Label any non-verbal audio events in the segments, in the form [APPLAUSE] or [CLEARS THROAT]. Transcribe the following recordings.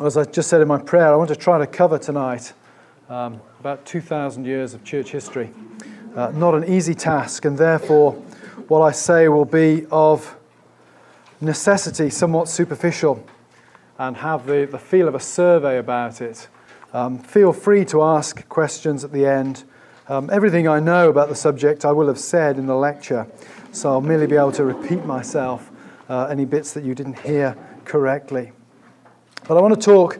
As I just said in my prayer, I want to try to cover tonight um, about 2,000 years of church history. Uh, not an easy task, and therefore, what I say will be of necessity somewhat superficial and have the, the feel of a survey about it. Um, feel free to ask questions at the end. Um, everything I know about the subject I will have said in the lecture, so I'll merely be able to repeat myself uh, any bits that you didn't hear correctly. But I want to talk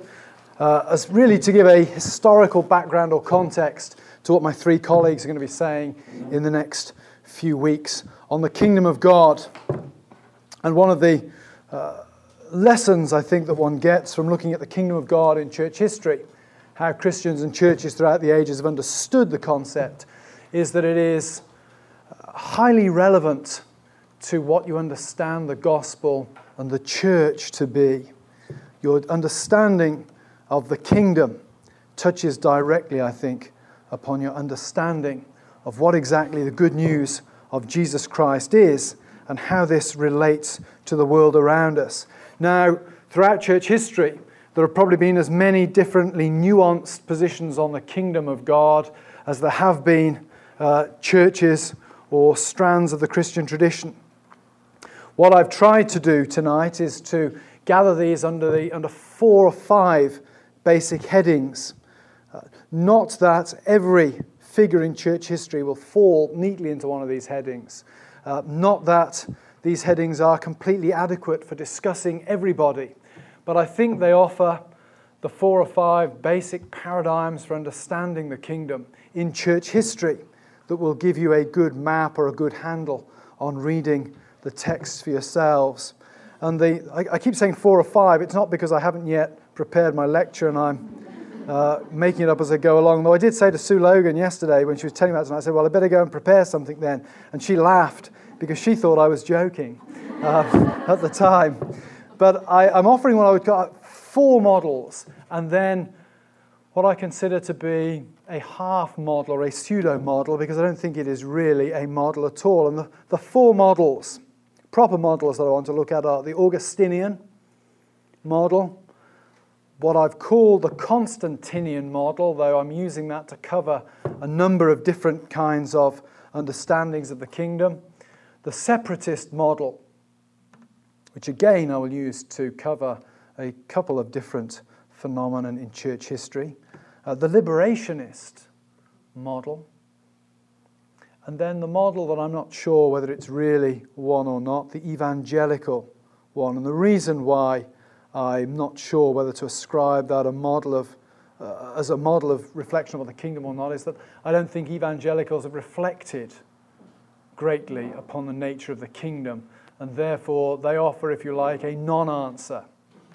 uh, as really to give a historical background or context to what my three colleagues are going to be saying in the next few weeks on the kingdom of God. And one of the uh, lessons I think that one gets from looking at the kingdom of God in church history, how Christians and churches throughout the ages have understood the concept, is that it is uh, highly relevant to what you understand the gospel and the church to be your understanding of the kingdom touches directly, I think, upon your understanding of what exactly the good news of Jesus Christ is and how this relates to the world around us. Now, throughout church history, there have probably been as many differently nuanced positions on the kingdom of God as there have been uh, churches or strands of the Christian tradition. What I've tried to do tonight is to gather these under, the, under four or five basic headings. Uh, not that every figure in church history will fall neatly into one of these headings. Uh, not that these headings are completely adequate for discussing everybody, but I think they offer the four or five basic paradigms for understanding the kingdom in church history that will give you a good map or a good handle on reading the text for yourselves. And the, I, I, keep saying four or five. It's not because I haven't yet prepared my lecture and I'm uh, making it up as I go along. Though I did say to Sue Logan yesterday when she was telling me that tonight, I said, Well, I better go and prepare something then. And she laughed because she thought I was joking uh, [LAUGHS] at the time. But I, I'm offering what I would call four models and then what I consider to be a half model or a pseudo model because I don't think it is really a model at all. And the, the four models proper models that I want to look at are the Augustinian model, what I've called the Constantinian model, though I'm using that to cover a number of different kinds of understandings of the kingdom, the separatist model, which again I will use to cover a couple of different phenomena in church history, uh, the liberationist model, and then the model that I'm not sure whether it's really one or not, the evangelical one. And the reason why I'm not sure whether to ascribe that a model of, uh, as a model of reflection of the kingdom or not is that I don't think evangelicals have reflected greatly upon the nature of the kingdom. And therefore, they offer, if you like, a non answer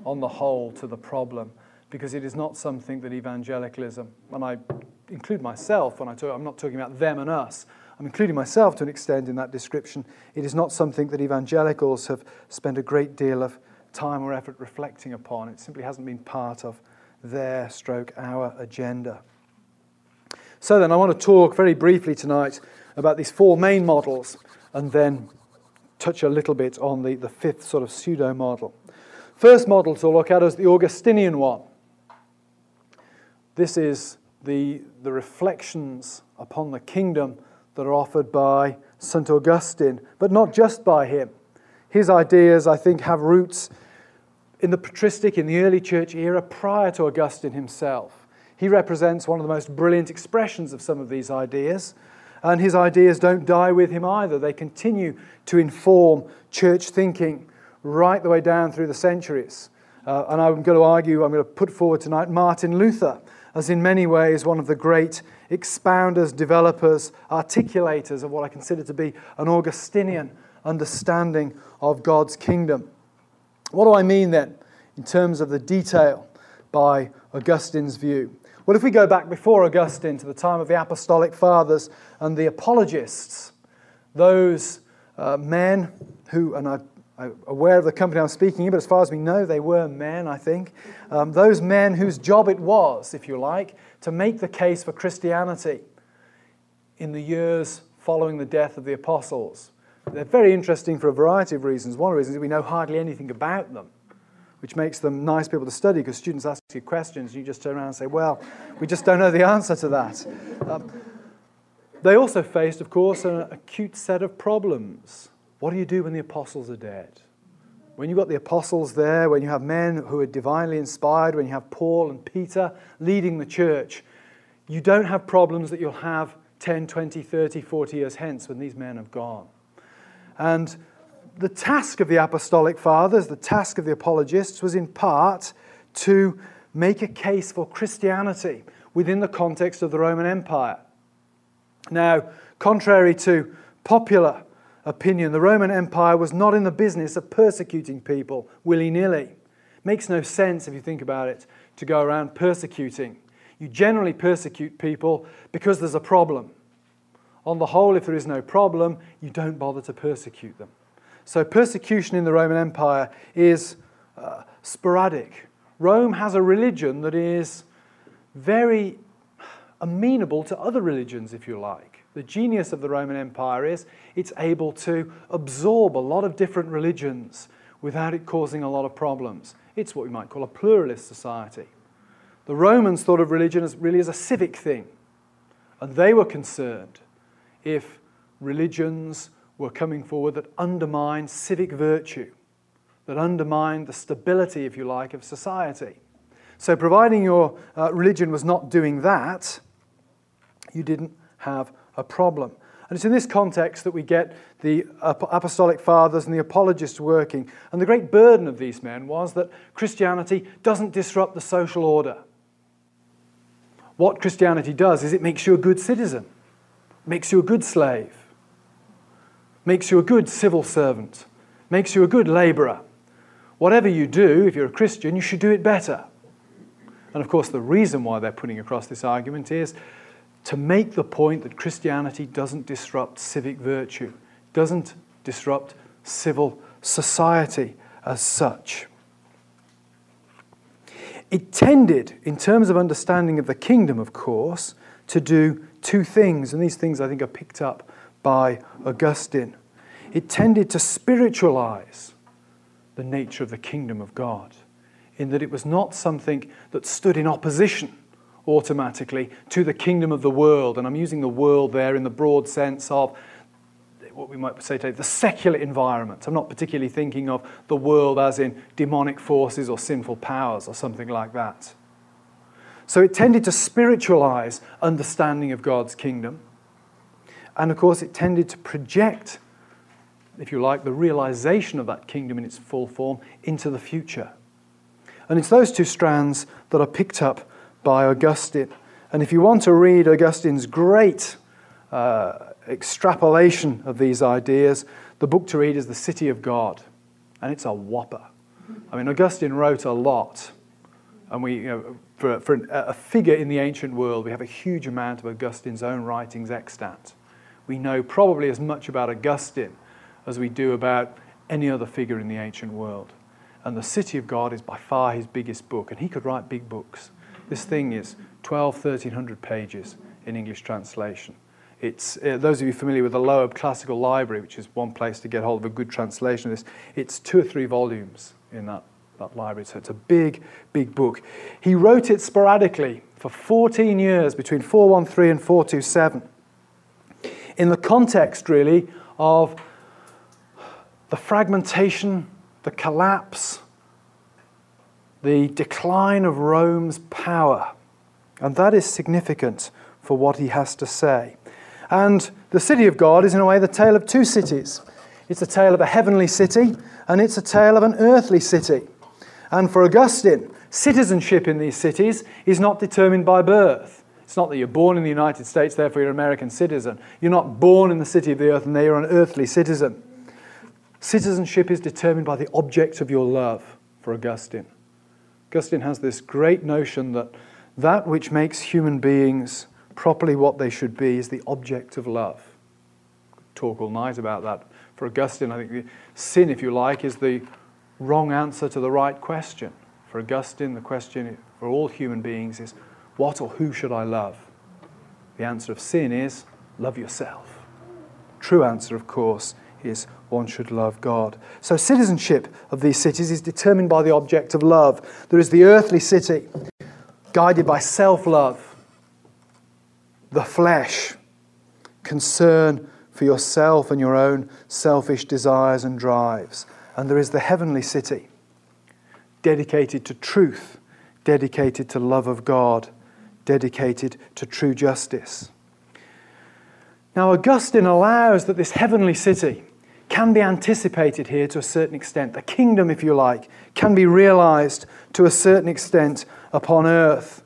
on the whole to the problem because it is not something that evangelicalism, and I include myself when I talk, I'm not talking about them and us, I'm including myself to an extent in that description. It is not something that evangelicals have spent a great deal of time or effort reflecting upon. It simply hasn't been part of their stroke our agenda. So then, I want to talk very briefly tonight about these four main models and then touch a little bit on the, the fifth sort of pseudo model. First model to look at is the Augustinian one. This is the, the reflections upon the kingdom that are offered by St. Augustine, but not just by him. His ideas, I think, have roots in the patristic, in the early church era, prior to Augustine himself. He represents one of the most brilliant expressions of some of these ideas, and his ideas don't die with him either. They continue to inform church thinking right the way down through the centuries. Uh, and I'm going to argue, I'm going to put forward tonight Martin Luther as in many ways one of the great expounders, developers, articulators of what I consider to be an Augustinian understanding of God's kingdom. What do I mean then in terms of the detail by Augustine's view? Well, if we go back before Augustine to the time of the Apostolic Fathers and the apologists, those uh, men who, and I, am aware of the company I'm speaking in, but as far as we know, they were men, I think. Um, those men whose job it was, if you like, to make the case for Christianity in the years following the death of the apostles. They're very interesting for a variety of reasons. One reasons is we know hardly anything about them which makes them nice people to study because students ask you questions and you just turn around and say, well, we just don't know the answer to that. Um, they also faced, of course, an acute set of problems. What do you do when the apostles are dead? When you've got the apostles there, when you have men who are divinely inspired, when you have Paul and Peter leading the church, you don't have problems that you'll have 10, 20, 30, 40 years hence when these men have gone. And the task of the apostolic fathers, the task of the apologists, was in part to make a case for Christianity within the context of the Roman Empire. Now, contrary to popular opinion, the Roman Empire was not in the business of persecuting people willy nilly. Makes no sense if you think about it to go around persecuting. You generally persecute people because there's a problem. On the whole, if there is no problem, you don't bother to persecute them. So persecution in the Roman Empire is uh, sporadic. Rome has a religion that is very amenable to other religions, if you like. The genius of the Roman Empire is it's able to absorb a lot of different religions without it causing a lot of problems. It's what we might call a pluralist society. The Romans thought of religion as really as a civic thing, and they were concerned if religions were coming forward that undermined civic virtue, that undermined the stability, if you like, of society. So, providing your uh, religion was not doing that, you didn't have a problem. And it's in this context that we get the apostolic fathers and the apologists working. And the great burden of these men was that Christianity doesn't disrupt the social order. What Christianity does is it makes you a good citizen, makes you a good slave, makes you a good civil servant, makes you a good laborer. Whatever you do, if you're a Christian, you should do it better. And of course, the reason why they're putting across this argument is to make the point that Christianity doesn't disrupt civic virtue, doesn't disrupt civil society as such. It tended, in terms of understanding of the kingdom, of course, to do two things, and these things I think are picked up by Augustine. It tended to spiritualize the nature of the kingdom of God, in that it was not something that stood in opposition automatically to the kingdom of the world. And I'm using the world there in the broad sense of what we might say today, the secular environment. I'm not particularly thinking of the world as in demonic forces or sinful powers or something like that. So it tended to spiritualize understanding of God's kingdom. And of course, it tended to project, if you like, the realization of that kingdom in its full form into the future. And it's those two strands that are picked up by Augustine. And if you want to read Augustine's great uh, extrapolation of these ideas, the book to read is The City of God. And it's a whopper. I mean, Augustine wrote a lot. And we, you know, for, for an, a figure in the ancient world, we have a huge amount of Augustine's own writings extant we know probably as much about Augustine as we do about any other figure in the ancient world. And The City of God is by far his biggest book, and he could write big books. This thing is 12, 1300 pages in English translation. It's, uh, those of you familiar with the Loeb Classical Library, which is one place to get hold of a good translation of this, it's two or three volumes in that, that library. So it's a big, big book. He wrote it sporadically for 14 years between 413 and 427 in the context, really, of the fragmentation, the collapse, the decline of Rome's power. And that is significant for what he has to say. And the city of God is, in a way, the tale of two cities. It's a tale of a heavenly city, and it's a tale of an earthly city. And for Augustine, citizenship in these cities is not determined by birth. It's not that you're born in the United States, therefore you're an American citizen. You're not born in the city of the earth and you're an earthly citizen. Citizenship is determined by the object of your love, for Augustine. Augustine has this great notion that that which makes human beings properly what they should be is the object of love. Talk all night about that. For Augustine, I think the sin, if you like, is the wrong answer to the right question. For Augustine, the question for all human beings is what or who should I love? The answer of sin is love yourself. True answer, of course, is one should love God. So, citizenship of these cities is determined by the object of love. There is the earthly city, guided by self love, the flesh, concern for yourself and your own selfish desires and drives. And there is the heavenly city, dedicated to truth, dedicated to love of God, dedicated to true justice. Now, Augustine allows that this heavenly city can be anticipated here to a certain extent. The kingdom, if you like, can be realized to a certain extent upon earth.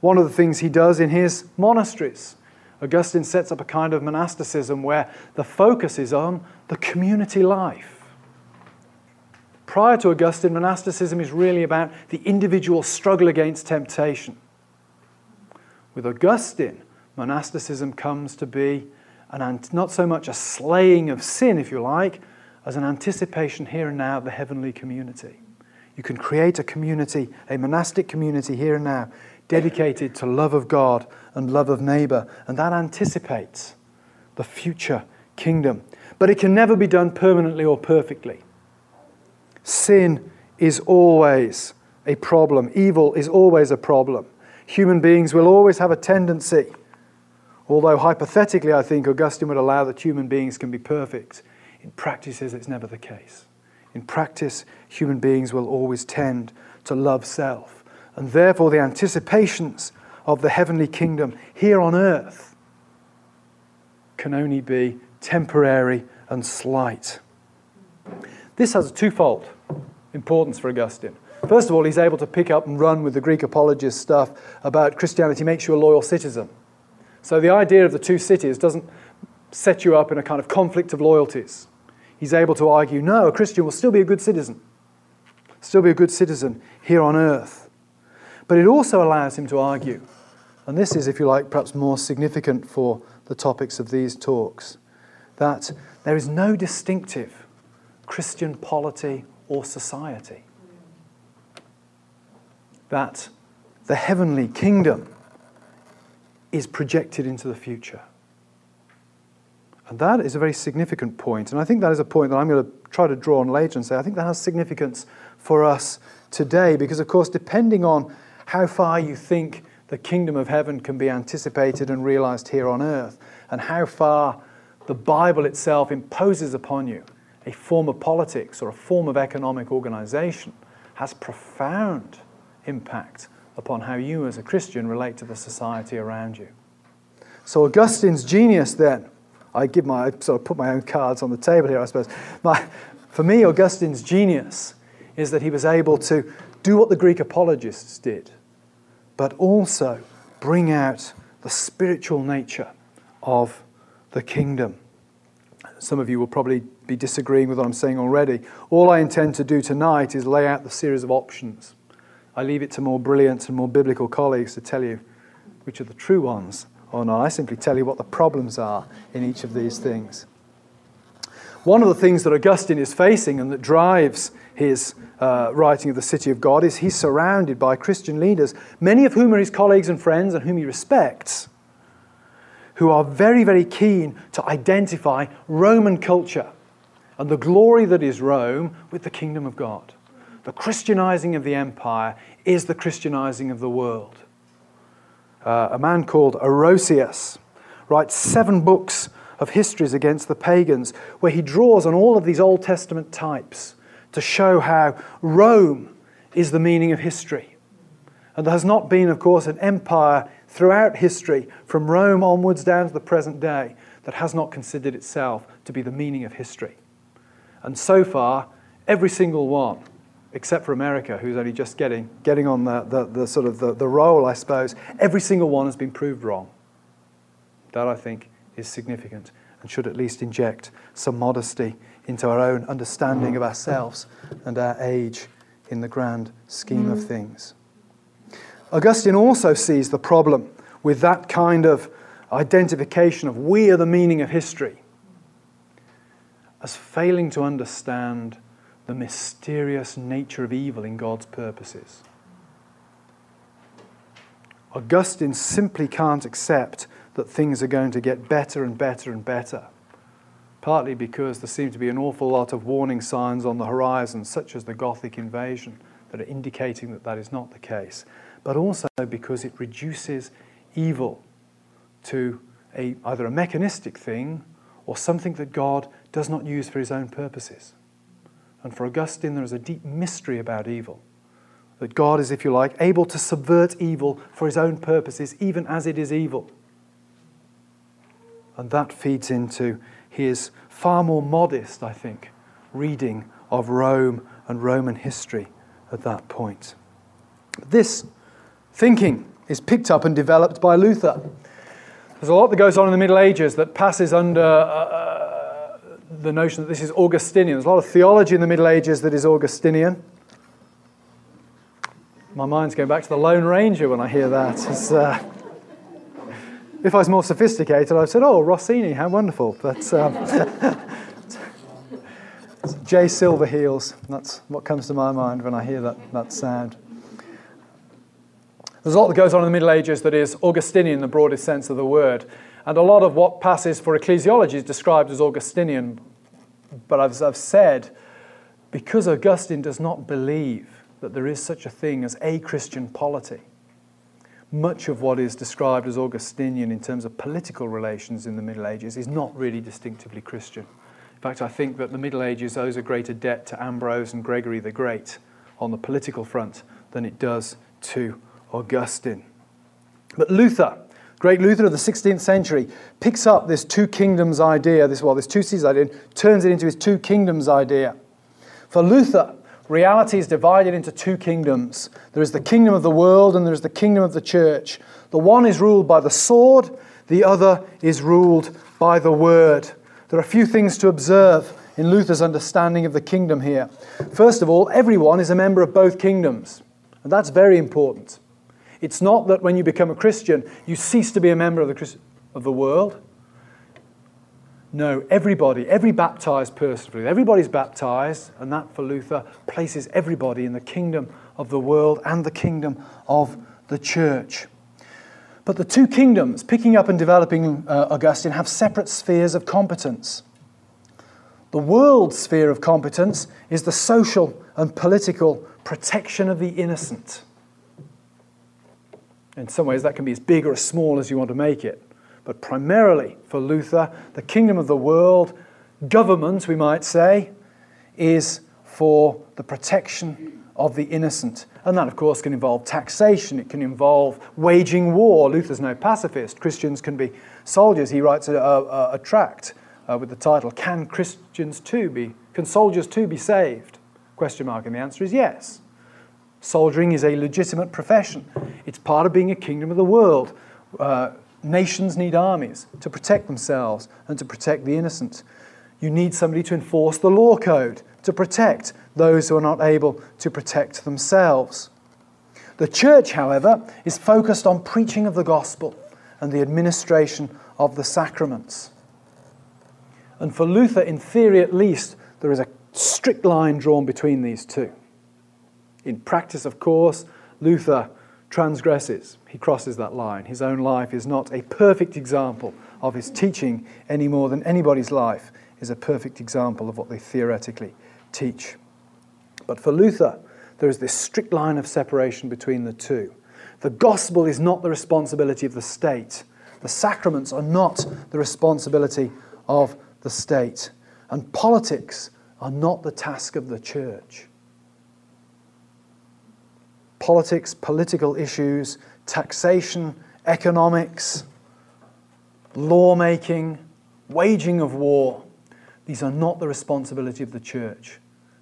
One of the things he does in his monasteries, Augustine sets up a kind of monasticism where the focus is on the community life. Prior to Augustine, monasticism is really about the individual struggle against temptation. With Augustine, monasticism comes to be an, not so much a slaying of sin, if you like, as an anticipation here and now of the heavenly community. You can create a community, a monastic community here and now, dedicated to love of God and love of neighbor, and that anticipates the future kingdom. But it can never be done permanently or perfectly. Sin is always a problem, evil is always a problem. Human beings will always have a tendency Although hypothetically, I think Augustine would allow that human beings can be perfect, in practice, it's never the case. In practice, human beings will always tend to love self. And therefore, the anticipations of the heavenly kingdom here on earth can only be temporary and slight. This has a twofold importance for Augustine. First of all, he's able to pick up and run with the Greek apologist stuff about Christianity makes you a loyal citizen. So the idea of the two cities doesn't set you up in a kind of conflict of loyalties. He's able to argue no, a Christian will still be a good citizen, still be a good citizen here on earth. But it also allows him to argue, and this is, if you like, perhaps more significant for the topics of these talks, that there is no distinctive Christian polity or society. That the heavenly kingdom is projected into the future. And that is a very significant point. And I think that is a point that I'm going to try to draw on later and say, I think that has significance for us today because, of course, depending on how far you think the kingdom of heaven can be anticipated and realized here on earth, and how far the Bible itself imposes upon you a form of politics or a form of economic organization, has profound impact upon how you as a Christian relate to the society around you. So Augustine's genius then, I give my I sort of put my own cards on the table here, I suppose. My, for me, Augustine's genius is that he was able to do what the Greek apologists did, but also bring out the spiritual nature of the kingdom. Some of you will probably be disagreeing with what I'm saying already. All I intend to do tonight is lay out the series of options I leave it to more brilliant and more biblical colleagues to tell you which are the true ones or not. I simply tell you what the problems are in each of these things. One of the things that Augustine is facing and that drives his uh, writing of the City of God is he's surrounded by Christian leaders, many of whom are his colleagues and friends and whom he respects, who are very, very keen to identify Roman culture and the glory that is Rome with the kingdom of God. The Christianizing of the empire is the Christianizing of the world. Uh, a man called Orosius writes seven books of histories against the pagans, where he draws on all of these Old Testament types to show how Rome is the meaning of history. And there has not been, of course, an empire throughout history, from Rome onwards down to the present day, that has not considered itself to be the meaning of history. And so far, every single one except for America, who's only just getting, getting on the, the, the sort of the, the roll, I suppose, every single one has been proved wrong. That, I think, is significant. and should at least inject some modesty into our own understanding of ourselves and our age in the grand scheme of things. Augustine also sees the problem with that kind of identification of we are the meaning of history as failing to understand the mysterious nature of evil in God's purposes. Augustine simply can't accept that things are going to get better and better and better, partly because there seem to be an awful lot of warning signs on the horizon, such as the Gothic invasion, that are indicating that that is not the case, but also because it reduces evil to a, either a mechanistic thing or something that God does not use for his own purposes. And for Augustine, there is a deep mystery about evil. That God is, if you like, able to subvert evil for his own purposes, even as it is evil. And that feeds into his far more modest, I think, reading of Rome and Roman history at that point. This thinking is picked up and developed by Luther. There's a lot that goes on in the Middle Ages that passes under uh, the notion that this is Augustinian. There's a lot of theology in the Middle Ages that is Augustinian. My mind's going back to the Lone Ranger when I hear that. Uh, if I was more sophisticated, I'd said, "Oh, Rossini, how wonderful!" But um, [LAUGHS] Jay Silverheels. That's what comes to my mind when I hear that, that sound. There's a lot that goes on in the Middle Ages that is Augustinian in the broadest sense of the word. And a lot of what passes for ecclesiology is described as Augustinian. But as I've said, because Augustine does not believe that there is such a thing as a Christian polity, much of what is described as Augustinian in terms of political relations in the Middle Ages is not really distinctively Christian. In fact, I think that the Middle Ages owes a greater debt to Ambrose and Gregory the Great on the political front than it does to Augustine. But Luther, great Luther of the 16th century, picks up this two kingdoms idea, this well, this two seas idea, and turns it into his two kingdoms idea. For Luther, reality is divided into two kingdoms. There is the kingdom of the world and there is the kingdom of the church. The one is ruled by the sword, the other is ruled by the word. There are a few things to observe in Luther's understanding of the kingdom here. First of all, everyone is a member of both kingdoms, and that's very important. It's not that when you become a Christian, you cease to be a member of the, of the world. No, everybody, every baptized person, everybody's baptized, and that for Luther places everybody in the kingdom of the world and the kingdom of the church. But the two kingdoms, picking up and developing uh, Augustine, have separate spheres of competence. The world sphere of competence is the social and political protection of the innocent. In some ways, that can be as big or as small as you want to make it. But primarily for Luther, the kingdom of the world, government, we might say, is for the protection of the innocent. And that, of course, can involve taxation, it can involve waging war. Luther's no pacifist. Christians can be soldiers. He writes a, a, a tract uh, with the title, Can Christians too be, can soldiers too be saved? Question mark. And the answer is yes. Soldiering is a legitimate profession. It's part of being a kingdom of the world. Uh, nations need armies to protect themselves and to protect the innocent. You need somebody to enforce the law code to protect those who are not able to protect themselves. The church, however, is focused on preaching of the gospel and the administration of the sacraments. And for Luther, in theory at least, there is a strict line drawn between these two. In practice, of course, Luther transgresses. He crosses that line. His own life is not a perfect example of his teaching any more than anybody's life is a perfect example of what they theoretically teach. But for Luther, there is this strict line of separation between the two. The gospel is not the responsibility of the state, the sacraments are not the responsibility of the state, and politics are not the task of the church politics, political issues, taxation, economics, lawmaking, waging of war. These are not the responsibility of the church.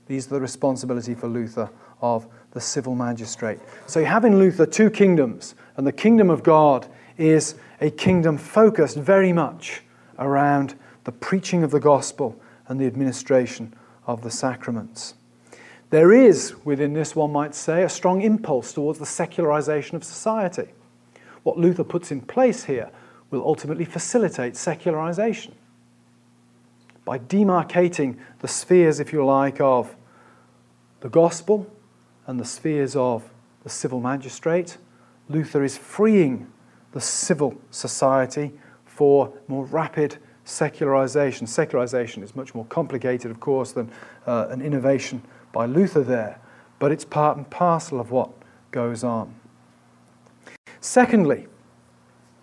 These are the responsibility for Luther of the civil magistrate. So you have in Luther two kingdoms, and the kingdom of God is a kingdom focused very much around the preaching of the gospel and the administration of the sacraments. There is, within this, one might say, a strong impulse towards the secularization of society. What Luther puts in place here will ultimately facilitate secularization. By demarcating the spheres, if you like, of the gospel and the spheres of the civil magistrate, Luther is freeing the civil society for more rapid secularization. Secularization is much more complicated, of course, than uh, an innovation by Luther there, but it's part and parcel of what goes on. Secondly,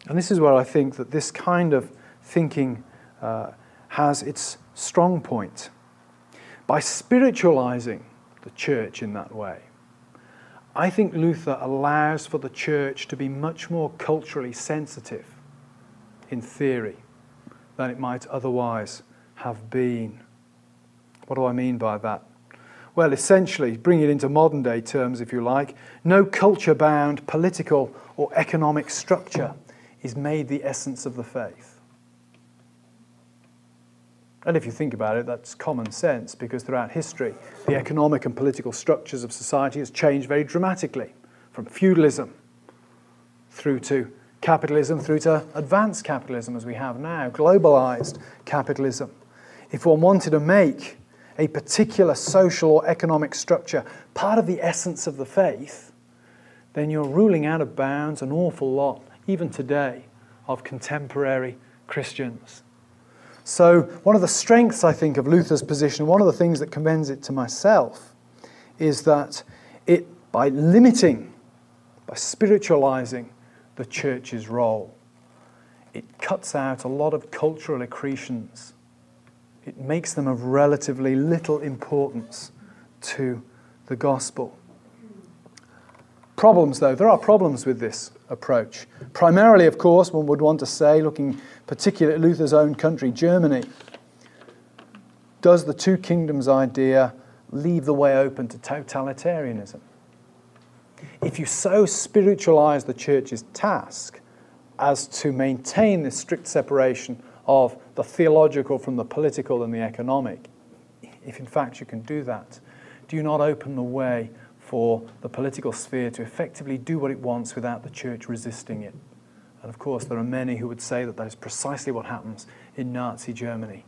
and this is where I think that this kind of thinking uh, has its strong point. By spiritualizing the church in that way, I think Luther allows for the church to be much more culturally sensitive, in theory, than it might otherwise have been. What do I mean by that? Well, essentially, bring it into modern day terms, if you like, no culture bound political or economic structure is made the essence of the faith. And if you think about it, that's common sense because throughout history, the economic and political structures of society has changed very dramatically from feudalism through to capitalism, through to advanced capitalism as we have now, globalized capitalism. If one wanted to make a particular social or economic structure part of the essence of the faith, then you're ruling out of bounds an awful lot, even today, of contemporary Christians. So, one of the strengths, I think, of Luther's position, one of the things that commends it to myself, is that it, by limiting, by spiritualizing the church's role, it cuts out a lot of cultural accretions. It makes them of relatively little importance to the gospel. Problems, though, there are problems with this approach. Primarily, of course, one would want to say, looking particularly at Luther's own country, Germany, does the two kingdoms idea leave the way open to totalitarianism? If you so spiritualize the church's task as to maintain this strict separation of the theological from the political and the economic, if in fact you can do that, do you not open the way for the political sphere to effectively do what it wants without the church resisting it. And of course, there are many who would say that that is precisely what happens in Nazi Germany.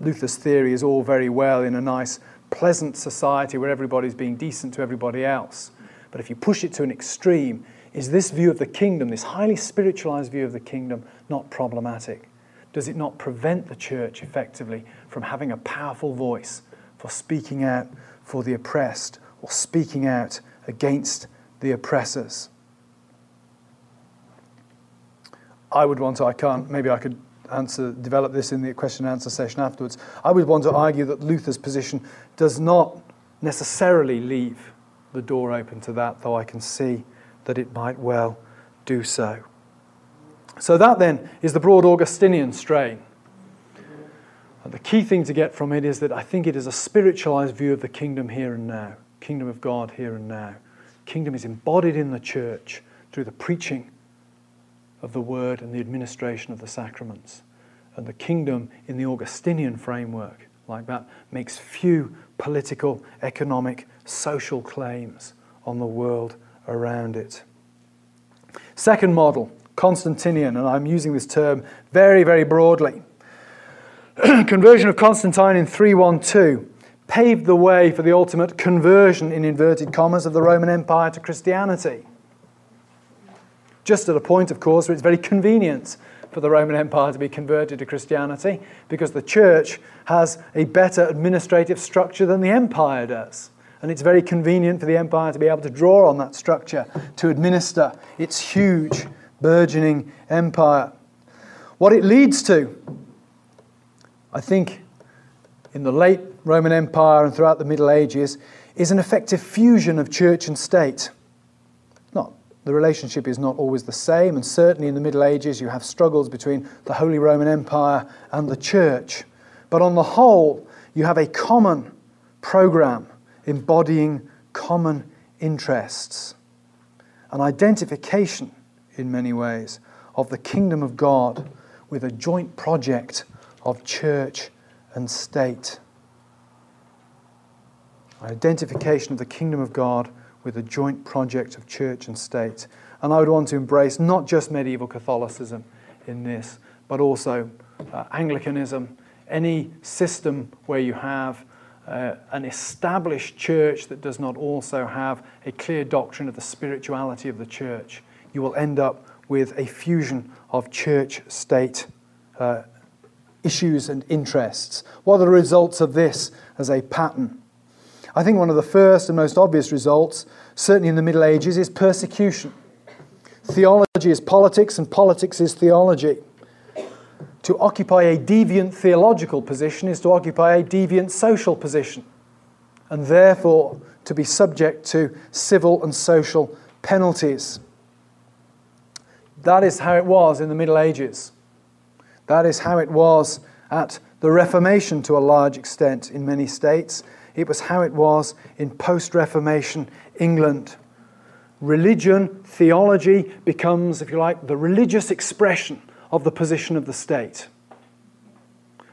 Luther's theory is all very well in a nice, pleasant society where everybody's being decent to everybody else. But if you push it to an extreme, is this view of the kingdom, this highly spiritualized view of the kingdom, not problematic? Does it not prevent the church effectively from having a powerful voice for speaking out for the oppressed or speaking out against the oppressors. I would want to, I can't, maybe I could answer, develop this in the question and answer session afterwards. I would want to argue that Luther's position does not necessarily leave the door open to that, though I can see that it might well do so. So, that then is the broad Augustinian strain. And the key thing to get from it is that I think it is a spiritualized view of the kingdom here and now kingdom of God here and now. Kingdom is embodied in the church through the preaching of the word and the administration of the sacraments. And the kingdom in the Augustinian framework, like that, makes few political, economic, social claims on the world around it. Second model, Constantinian, and I'm using this term very, very broadly. [CLEARS THROAT] Conversion of Constantine in 312 paved the way for the ultimate conversion, in inverted commas, of the Roman Empire to Christianity. Just at a point, of course, where it's very convenient for the Roman Empire to be converted to Christianity because the church has a better administrative structure than the empire does. And it's very convenient for the empire to be able to draw on that structure to administer its huge, burgeoning empire. What it leads to, I think, in the late Roman Empire and throughout the Middle Ages is an effective fusion of church and state. Not, the relationship is not always the same, and certainly in the Middle Ages you have struggles between the Holy Roman Empire and the church. But on the whole, you have a common program embodying common interests, an identification in many ways of the kingdom of God with a joint project of church and state. Identification of the kingdom of God with a joint project of church and state. And I would want to embrace not just medieval Catholicism in this, but also uh, Anglicanism, any system where you have uh, an established church that does not also have a clear doctrine of the spirituality of the church, you will end up with a fusion of church state uh, issues and interests. What are the results of this as a pattern? I think one of the first and most obvious results, certainly in the Middle Ages, is persecution. Theology is politics, and politics is theology. To occupy a deviant theological position is to occupy a deviant social position, and therefore to be subject to civil and social penalties. That is how it was in the Middle Ages. That is how it was at the Reformation to a large extent in many states. It was how it was in post Reformation England. Religion, theology becomes, if you like, the religious expression of the position of the state.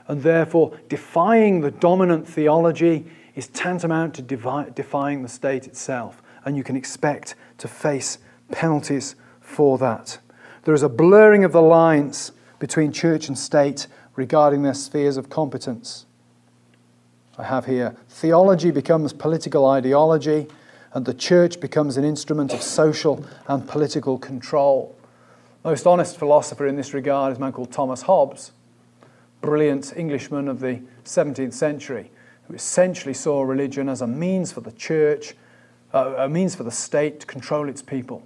And therefore, defying the dominant theology is tantamount to defying the state itself. And you can expect to face penalties for that. There is a blurring of the lines between church and state regarding their spheres of competence. I have here theology becomes political ideology, and the church becomes an instrument of social and political control. Most honest philosopher in this regard is a man called Thomas Hobbes, brilliant Englishman of the 17th century, who essentially saw religion as a means for the church, uh, a means for the state to control its people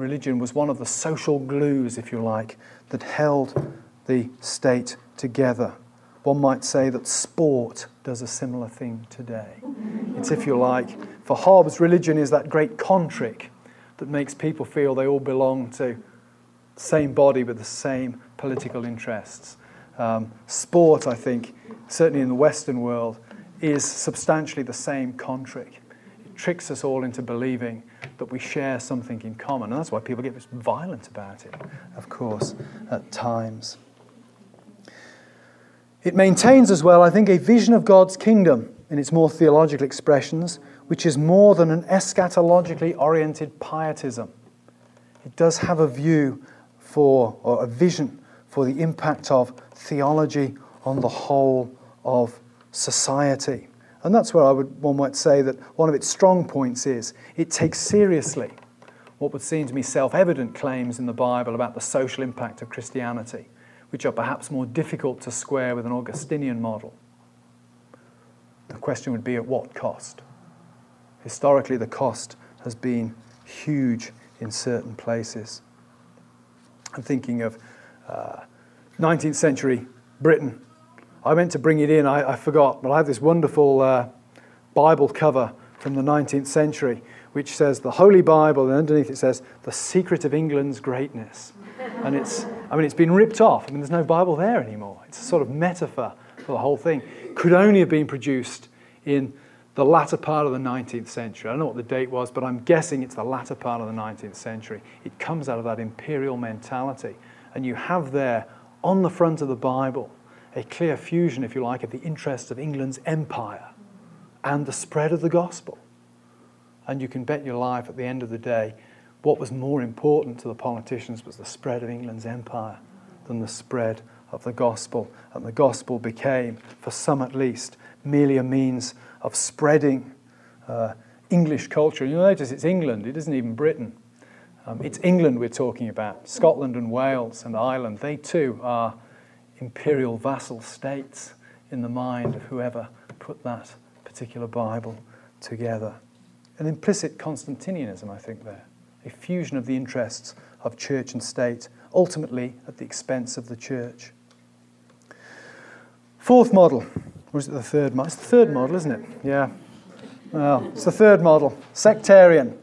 religion was one of the social glues, if you like, that held the state together. One might say that sport does a similar thing today. It's, if you like, for Hobbes, religion is that great contrick that makes people feel they all belong to the same body with the same political interests. Um, sport, I think, certainly in the Western world, is substantially the same contrick. It tricks us all into believing that we share something in common. And that's why people get violent about it, of course, at times. It maintains as well, I think, a vision of God's kingdom in its more theological expressions, which is more than an eschatologically oriented pietism. It does have a view for, or a vision for the impact of theology on the whole of society. And that's where I would, one might say that one of its strong points is it takes seriously what would seem to me self evident claims in the Bible about the social impact of Christianity, which are perhaps more difficult to square with an Augustinian model. The question would be at what cost? Historically, the cost has been huge in certain places. I'm thinking of uh, 19th century Britain I meant to bring it in, I, I forgot, but I have this wonderful uh, Bible cover from the 19th century which says the Holy Bible, and underneath it says the secret of England's greatness. And it's, I mean, it's been ripped off. I mean, there's no Bible there anymore. It's a sort of metaphor for the whole thing. Could only have been produced in the latter part of the 19th century. I don't know what the date was, but I'm guessing it's the latter part of the 19th century. It comes out of that imperial mentality. And you have there on the front of the Bible a clear fusion, if you like, of the interests of England's empire and the spread of the gospel. And you can bet your life at the end of the day, what was more important to the politicians was the spread of England's empire than the spread of the gospel. And the gospel became, for some at least, merely a means of spreading uh, English culture. You'll notice it's England, it isn't even Britain. Um, it's England we're talking about. Scotland and Wales and Ireland, they too are imperial vassal states in the mind of whoever put that particular Bible together. An implicit Constantinianism, I think, there. A fusion of the interests of church and state, ultimately at the expense of the church. Fourth model, or is it the third model? It's the third model, isn't it? Yeah. Well, it's the third model sectarian.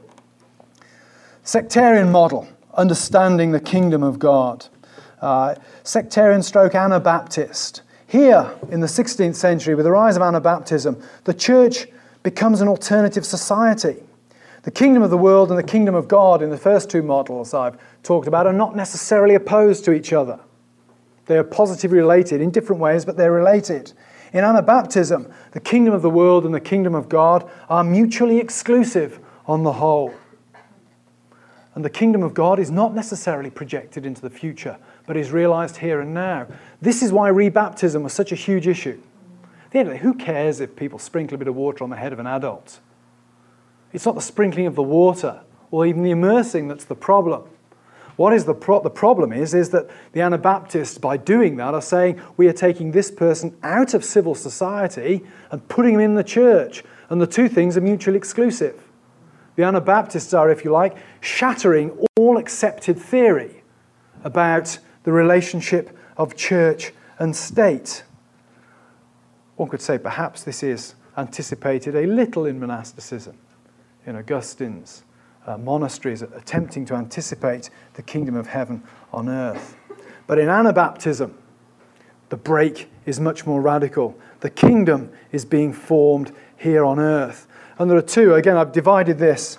Sectarian model, understanding the kingdom of God uh, sectarian stroke Anabaptist. Here in the 16th century, with the rise of Anabaptism, the church becomes an alternative society. The kingdom of the world and the kingdom of God in the first two models I've talked about are not necessarily opposed to each other. They are positively related in different ways, but they're related. In Anabaptism, the kingdom of the world and the kingdom of God are mutually exclusive on the whole. And the kingdom of God is not necessarily projected into the future, but is realized here and now. This is why rebaptism was such a huge issue. At the end of the day, who cares if people sprinkle a bit of water on the head of an adult? It's not the sprinkling of the water or even the immersing that's the problem. What is the, pro- the problem is, is that the Anabaptists, by doing that, are saying we are taking this person out of civil society and putting him in the church. And the two things are mutually exclusive. The Anabaptists are, if you like, shattering all accepted theory about the relationship of church and state. One could say perhaps this is anticipated a little in monasticism, in Augustine's uh, monasteries attempting to anticipate the kingdom of heaven on earth. But in Anabaptism, the break is much more radical. The kingdom is being formed here on earth. And there are two, again, I've divided this,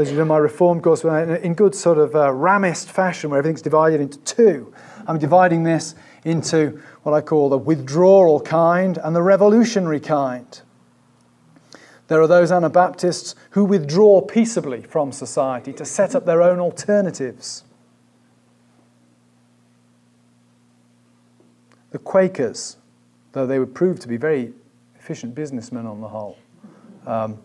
as you know, my Reformed course, in good sort of uh, Ramist fashion, where everything's divided into two. I'm dividing this into what I call the withdrawal kind and the revolutionary kind. There are those Anabaptists who withdraw peaceably from society to set up their own alternatives. The Quakers, though they would prove to be very efficient businessmen on the whole. Um,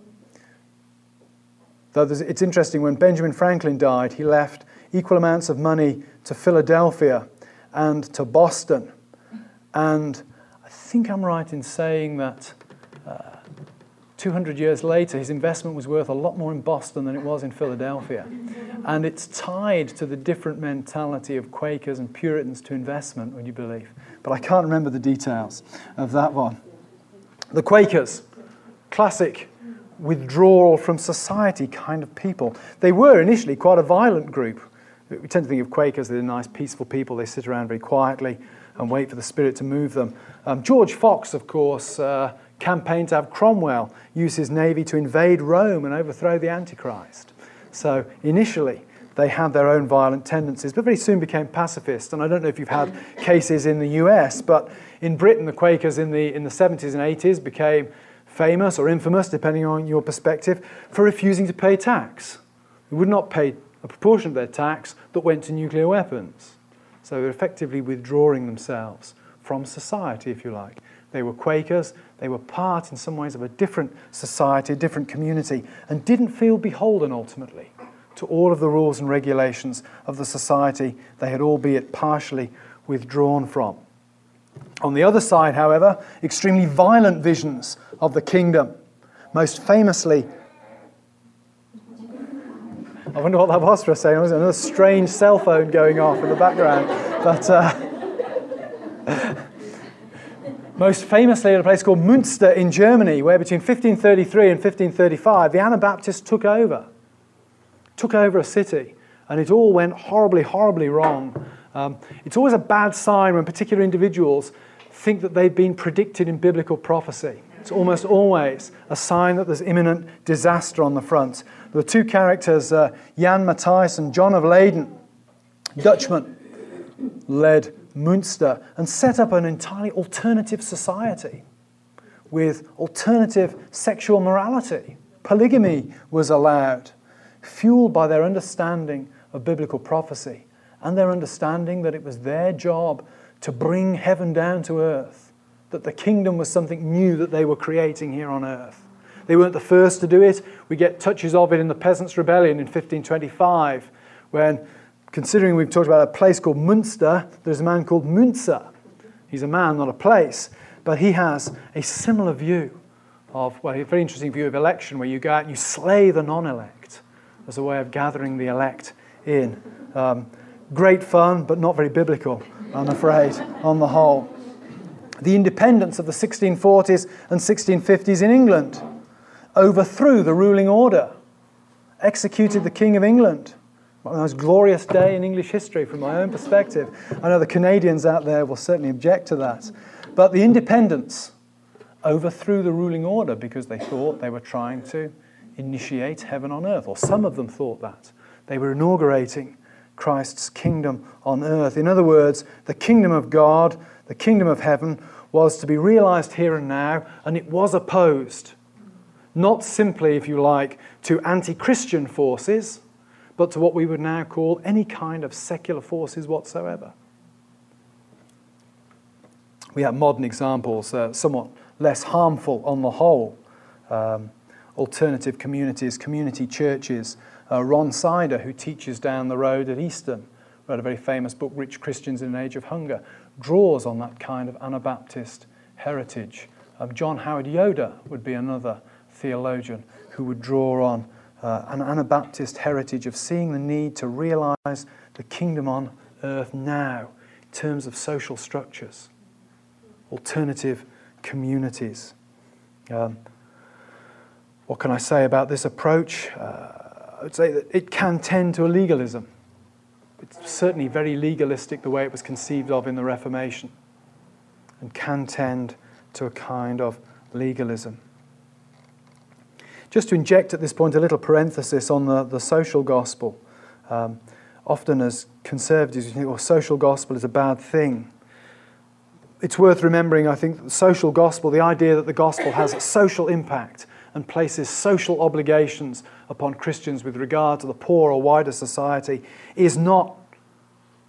though it's interesting, when Benjamin Franklin died, he left equal amounts of money to Philadelphia and to Boston. And I think I'm right in saying that uh, 200 years later, his investment was worth a lot more in Boston than it was in Philadelphia. And it's tied to the different mentality of Quakers and Puritans to investment, would you believe? But I can't remember the details of that one. The Quakers, classic withdrawal from society kind of people. They were initially quite a violent group. We tend to think of Quakers, they're nice, peaceful people. They sit around very quietly and wait for the Spirit to move them. Um, George Fox, of course, uh, campaign to have Cromwell use his navy to invade Rome and overthrow the Antichrist. So initially, they had their own violent tendencies, but very soon became pacifist. And I don't know if you've had cases in the US, but in Britain, the Quakers in the, in the 70s and 80s became famous or infamous, depending on your perspective, for refusing to pay tax. They would not pay a proportion of their tax that went to nuclear weapons. So they're effectively withdrawing themselves from society, if you like. They were Quakers, they were part, in some ways, of a different society, a different community, and didn't feel beholden ultimately to all of the rules and regulations of the society they had, albeit partially, withdrawn from. On the other side, however, extremely violent visions of the kingdom. Most famously, I wonder what that was for a second. Was another strange cell phone going off in the background? But uh, [LAUGHS] most famously at a place called Münster in Germany, where between 1533 and 1535, the Anabaptists took over, took over a city, and it all went horribly, horribly wrong. Um, it's always a bad sign when particular individuals think that they've been predicted in biblical prophecy. It's almost always a sign that there's imminent disaster on the front. There were two characters, uh, Jan Matthijs and John of Leyden, Dutchman, led Munster and set up an entirely alternative society with alternative sexual morality. Polygamy was allowed, fueled by their understanding of biblical prophecy and their understanding that it was their job to bring heaven down to earth, that the kingdom was something new that they were creating here on earth. They weren't the first to do it. We get touches of it in the Peasants' Rebellion in 1525, when considering we've talked about a place called Munster, there's a man called Muntzer. He's a man, not a place, but he has a similar view of, well, a very interesting view of election where you go out and you slay the non elect as a way of gathering the elect in. Um, great fun, but not very biblical, I'm afraid, on the whole. The independents of the 1640s and 1650s in England overthrew the ruling order, executed the King of England One of the most glorious day in English history from my own perspective. I know the Canadians out there will certainly object to that. But the independents overthrew the ruling order because they thought they were trying to initiate heaven on earth, or some of them thought that. They were inaugurating Christ's kingdom on earth. In other words, the kingdom of God, the kingdom of heaven, was to be realized here and now, and it was opposed. Not simply, if you like, to anti Christian forces, but to what we would now call any kind of secular forces whatsoever. We have modern examples, uh, somewhat less harmful on the whole. Um, alternative communities, community churches. Uh, Ron Sider, who teaches down the road at Eastern, wrote a very famous book, Rich Christians in an Age of Hunger, draws on that kind of Anabaptist heritage. Um, John Howard Yoder would be another theologian who would draw on uh, an Anabaptist heritage of seeing the need to realize the kingdom on earth now in terms of social structures, alternative communities. Um, what can I say about this approach? Uh, would say that it can tend to a legalism. It's certainly very legalistic the way it was conceived of in the Reformation and can tend to a kind of legalism. Just to inject at this point a little parenthesis on the, the social gospel. Um, often, as conservatives, you think, well, social gospel is a bad thing. It's worth remembering, I think, the social gospel, the idea that the gospel has a social impact and places social obligations upon Christians with regard to the poor or wider society is not,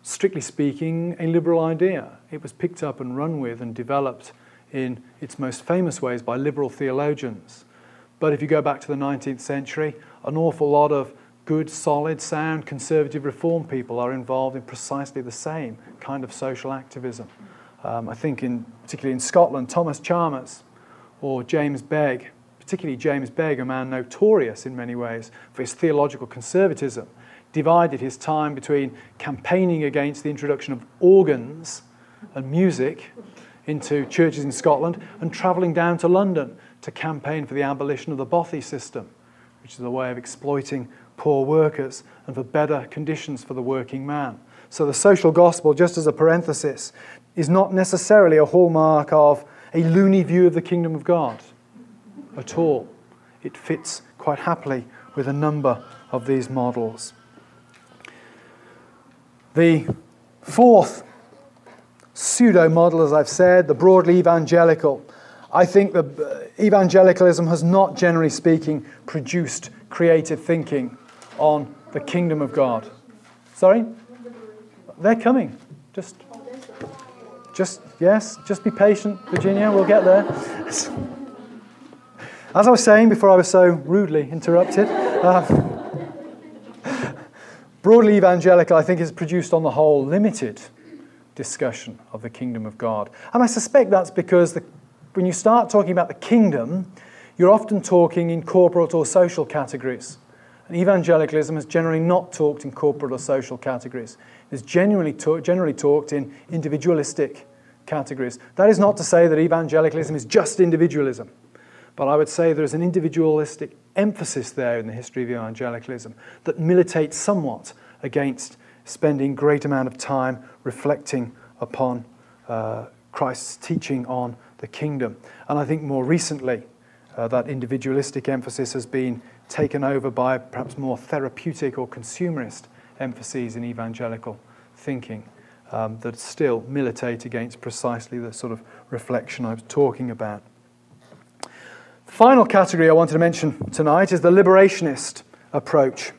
strictly speaking, a liberal idea. It was picked up and run with and developed in its most famous ways by liberal theologians. But if you go back to the 19th century, an awful lot of good, solid, sound, conservative reform people are involved in precisely the same kind of social activism. Um, I think, in, particularly in Scotland, Thomas Chalmers or James Begg particularly James Begg, a man notorious in many ways for his theological conservatism, divided his time between campaigning against the introduction of organs and music into churches in Scotland and travelling down to London to campaign for the abolition of the bothy system, which is a way of exploiting poor workers and for better conditions for the working man. So the social gospel, just as a parenthesis, is not necessarily a hallmark of a loony view of the kingdom of God at all. It fits quite happily with a number of these models. The fourth pseudo model, as I've said, the broadly evangelical. I think that uh, evangelicalism has not, generally speaking, produced creative thinking on the kingdom of God. Sorry? They're coming. Just, just, yes, just be patient, Virginia, we'll get there. [LAUGHS] As I was saying before I was so rudely interrupted, uh, broadly evangelical, I think, has produced on the whole limited discussion of the kingdom of God. And I suspect that's because the, when you start talking about the kingdom, you're often talking in corporate or social categories. And evangelicalism has generally not talked in corporate or social categories. It's generally, generally talked in individualistic categories. That is not to say that evangelicalism is just individualism. But I would say there's an individualistic emphasis there in the history of evangelicalism that militates somewhat against spending great amount of time reflecting upon uh, Christ's teaching on the kingdom. And I think more recently, uh, that individualistic emphasis has been taken over by perhaps more therapeutic or consumerist emphases in evangelical thinking um, that still militate against precisely the sort of reflection I was talking about. Final category I wanted to mention tonight is the liberationist approach.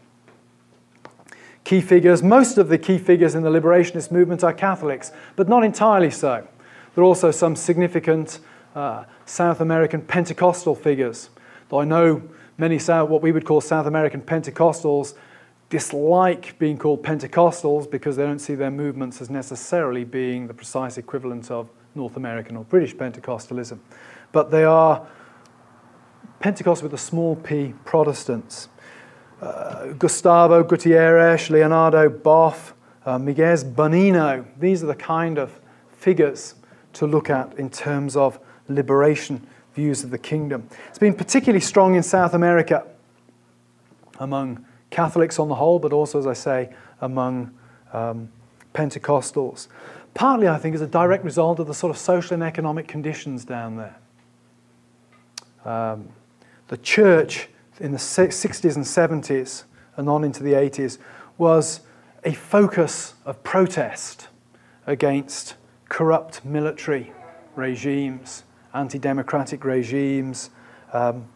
Key figures, most of the key figures in the liberationist movement are Catholics, but not entirely so. There are also some significant uh, South American Pentecostal figures, though I know many South, what we would call South American Pentecostals dislike being called Pentecostals because they don't see their movements as necessarily being the precise equivalent of North American or British Pentecostalism. But they are Pentecost with a small p Protestants. Uh, Gustavo Gutierrez, Leonardo Boff, uh, Miguel Bonino, these are the kind of figures to look at in terms of liberation views of the kingdom. It's been particularly strong in South America among Catholics on the whole, but also, as I say, among um, Pentecostals. Partly, I think, as a direct result of the sort of social and economic conditions down there. Um, the church in the 60s and 70s and on into the 80s was a focus of protest against corrupt military regimes, anti democratic regimes. Um,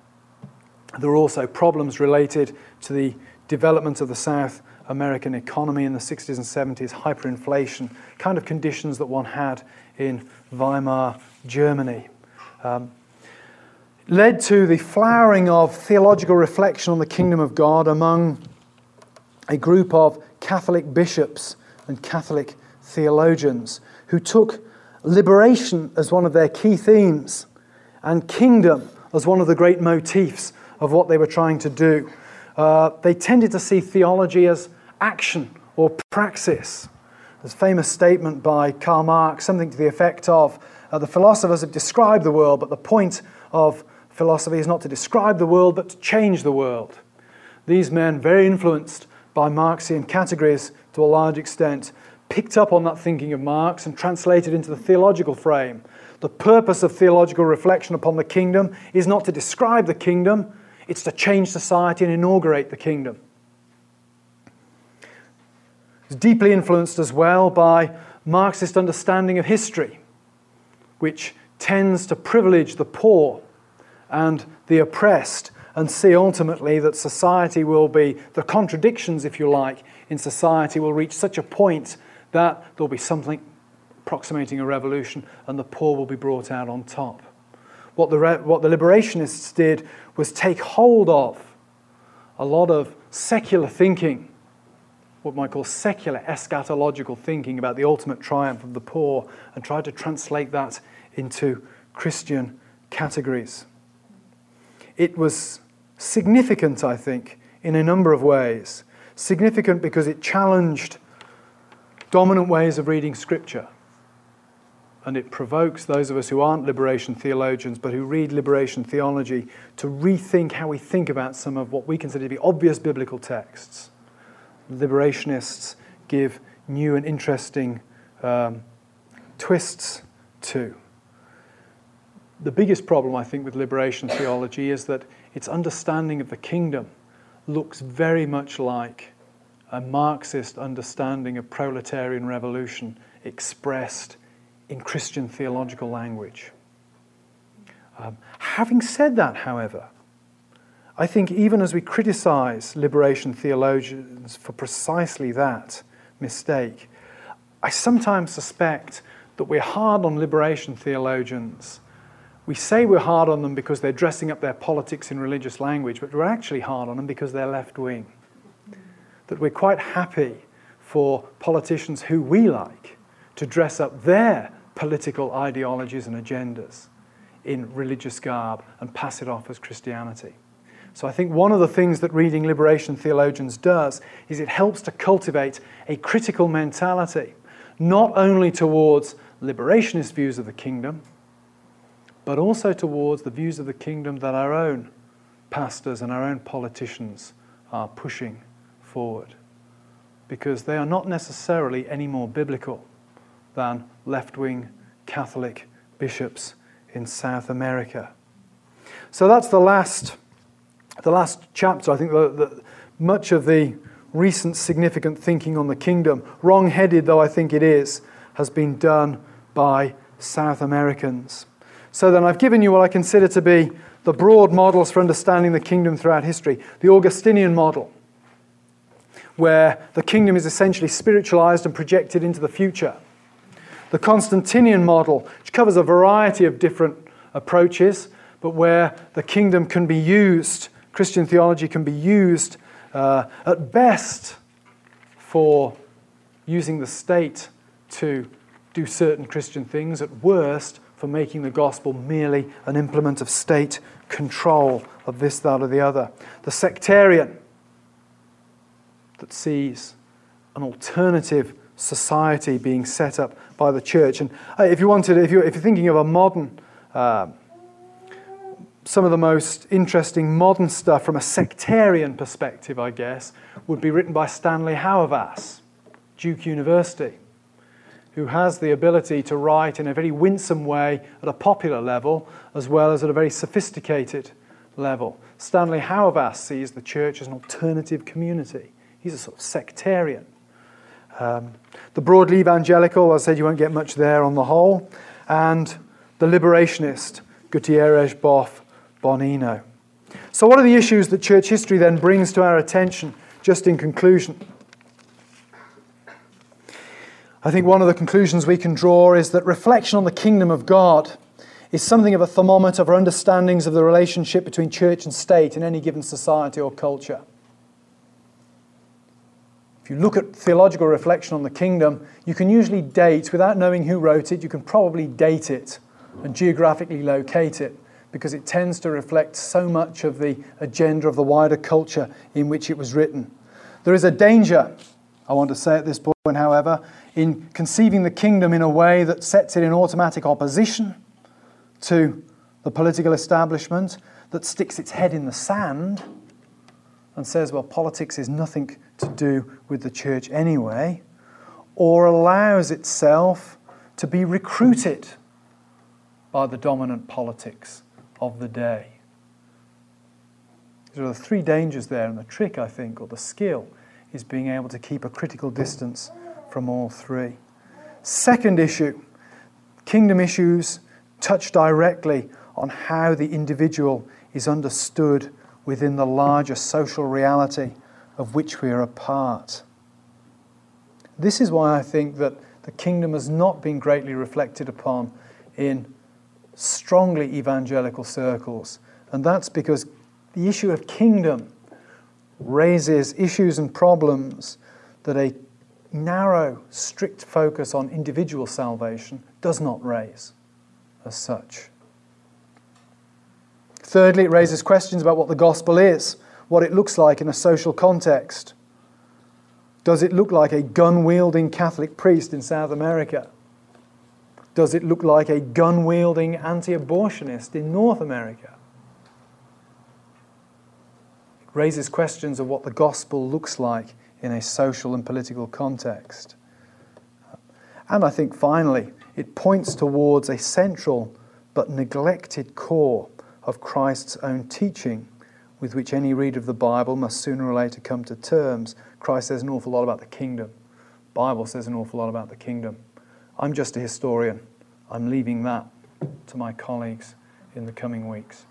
there are also problems related to the development of the South American economy in the 60s and 70s, hyperinflation, kind of conditions that one had in Weimar Germany. Um, led to the flowering of theological reflection on the kingdom of God among a group of Catholic bishops and Catholic theologians who took liberation as one of their key themes and kingdom as one of the great motifs of what they were trying to do. Uh, they tended to see theology as action or praxis. There's a famous statement by Karl Marx, something to the effect of uh, the philosophers have described the world, but the point of philosophy is not to describe the world, but to change the world. These men, very influenced by Marxian categories to a large extent, picked up on that thinking of Marx and translated into the theological frame. The purpose of theological reflection upon the kingdom is not to describe the kingdom, it's to change society and inaugurate the kingdom. It's deeply influenced as well by Marxist understanding of history, which tends to privilege the poor and the oppressed and see ultimately that society will be, the contradictions, if you like, in society will reach such a point that there'll be something approximating a revolution and the poor will be brought out on top. What the, what the liberationists did was take hold of a lot of secular thinking, what might call secular eschatological thinking about the ultimate triumph of the poor, and try to translate that into Christian categories. It was significant, I think, in a number of ways. Significant because it challenged dominant ways of reading Scripture. And it provokes those of us who aren't liberation theologians but who read liberation theology to rethink how we think about some of what we consider to be obvious biblical texts. Liberationists give new and interesting um, twists to. The biggest problem, I think, with liberation theology is that its understanding of the kingdom looks very much like a Marxist understanding of proletarian revolution expressed in Christian theological language. Um, having said that, however, I think even as we criticize liberation theologians for precisely that mistake, I sometimes suspect that we're hard on liberation theologians. We say we're hard on them because they're dressing up their politics in religious language, but we're actually hard on them because they're left wing that we're quite happy for politicians who we like to dress up their political ideologies and agendas in religious garb and pass it off as Christianity. So I think one of the things that reading liberation theologians does is it helps to cultivate a critical mentality, not only towards liberationist views of the kingdom, but also towards the views of the kingdom that our own pastors and our own politicians are pushing forward because they are not necessarily any more biblical than left wing Catholic bishops in South America. So that's the last, the last chapter. I think the, the, much of the recent significant thinking on the kingdom, wrong headed though I think it is, has been done by South Americans. So then I've given you what I consider to be the broad models for understanding the kingdom throughout history. The Augustinian model where the kingdom is essentially spiritualized and projected into the future. The Constantinian model, which covers a variety of different approaches, but where the kingdom can be used, Christian theology can be used uh, at best for using the state to do certain Christian things, at worst for making the gospel merely an implement of state control of this, that, or the other. The sectarian, that sees an alternative society being set up by the church. And uh, if you wanted, if you're, if you're thinking of a modern, uh, some of the most interesting modern stuff from a sectarian perspective, I guess, would be written by Stanley Hauerwas, Duke University, who has the ability to write in a very winsome way at a popular level as well as at a very sophisticated level. Stanley Hauerwas sees the church as an alternative community He's a sort of sectarian. Um, the broadly evangelical, I said you won't get much there on the whole. And the liberationist, Gutierrez Boff Bonino. So, what are the issues that church history then brings to our attention, just in conclusion? I think one of the conclusions we can draw is that reflection on the kingdom of God is something of a thermometer for understandings of the relationship between church and state in any given society or culture. If you look at theological reflection on the kingdom, you can usually date, without knowing who wrote it, you can probably date it and geographically locate it because it tends to reflect so much of the agenda of the wider culture in which it was written. There is a danger, I want to say at this point, however, in conceiving the kingdom in a way that sets it in automatic opposition to the political establishment, that sticks its head in the sand and says, well, politics is nothing to do with the church anyway, or allows itself to be recruited by the dominant politics of the day. There are three dangers there, and the trick, I think, or the skill, is being able to keep a critical distance from all three. Second issue kingdom issues touch directly on how the individual is understood within the larger social reality of which we are a part. This is why I think that the kingdom has not been greatly reflected upon in strongly evangelical circles. And that's because the issue of kingdom raises issues and problems that a narrow, strict focus on individual salvation does not raise as such. Thirdly, it raises questions about what the gospel is, what it looks like in a social context. Does it look like a gun wielding Catholic priest in South America? Does it look like a gun wielding anti abortionist in North America? Raises questions of what the gospel looks like in a social and political context. And I think finally, it points towards a central but neglected core of Christ's own teaching with which any reader of the Bible must sooner or later come to terms. Christ says an awful lot about the kingdom. Bible says an awful lot about the kingdom. I'm just a historian. I'm leaving that to my colleagues in the coming weeks.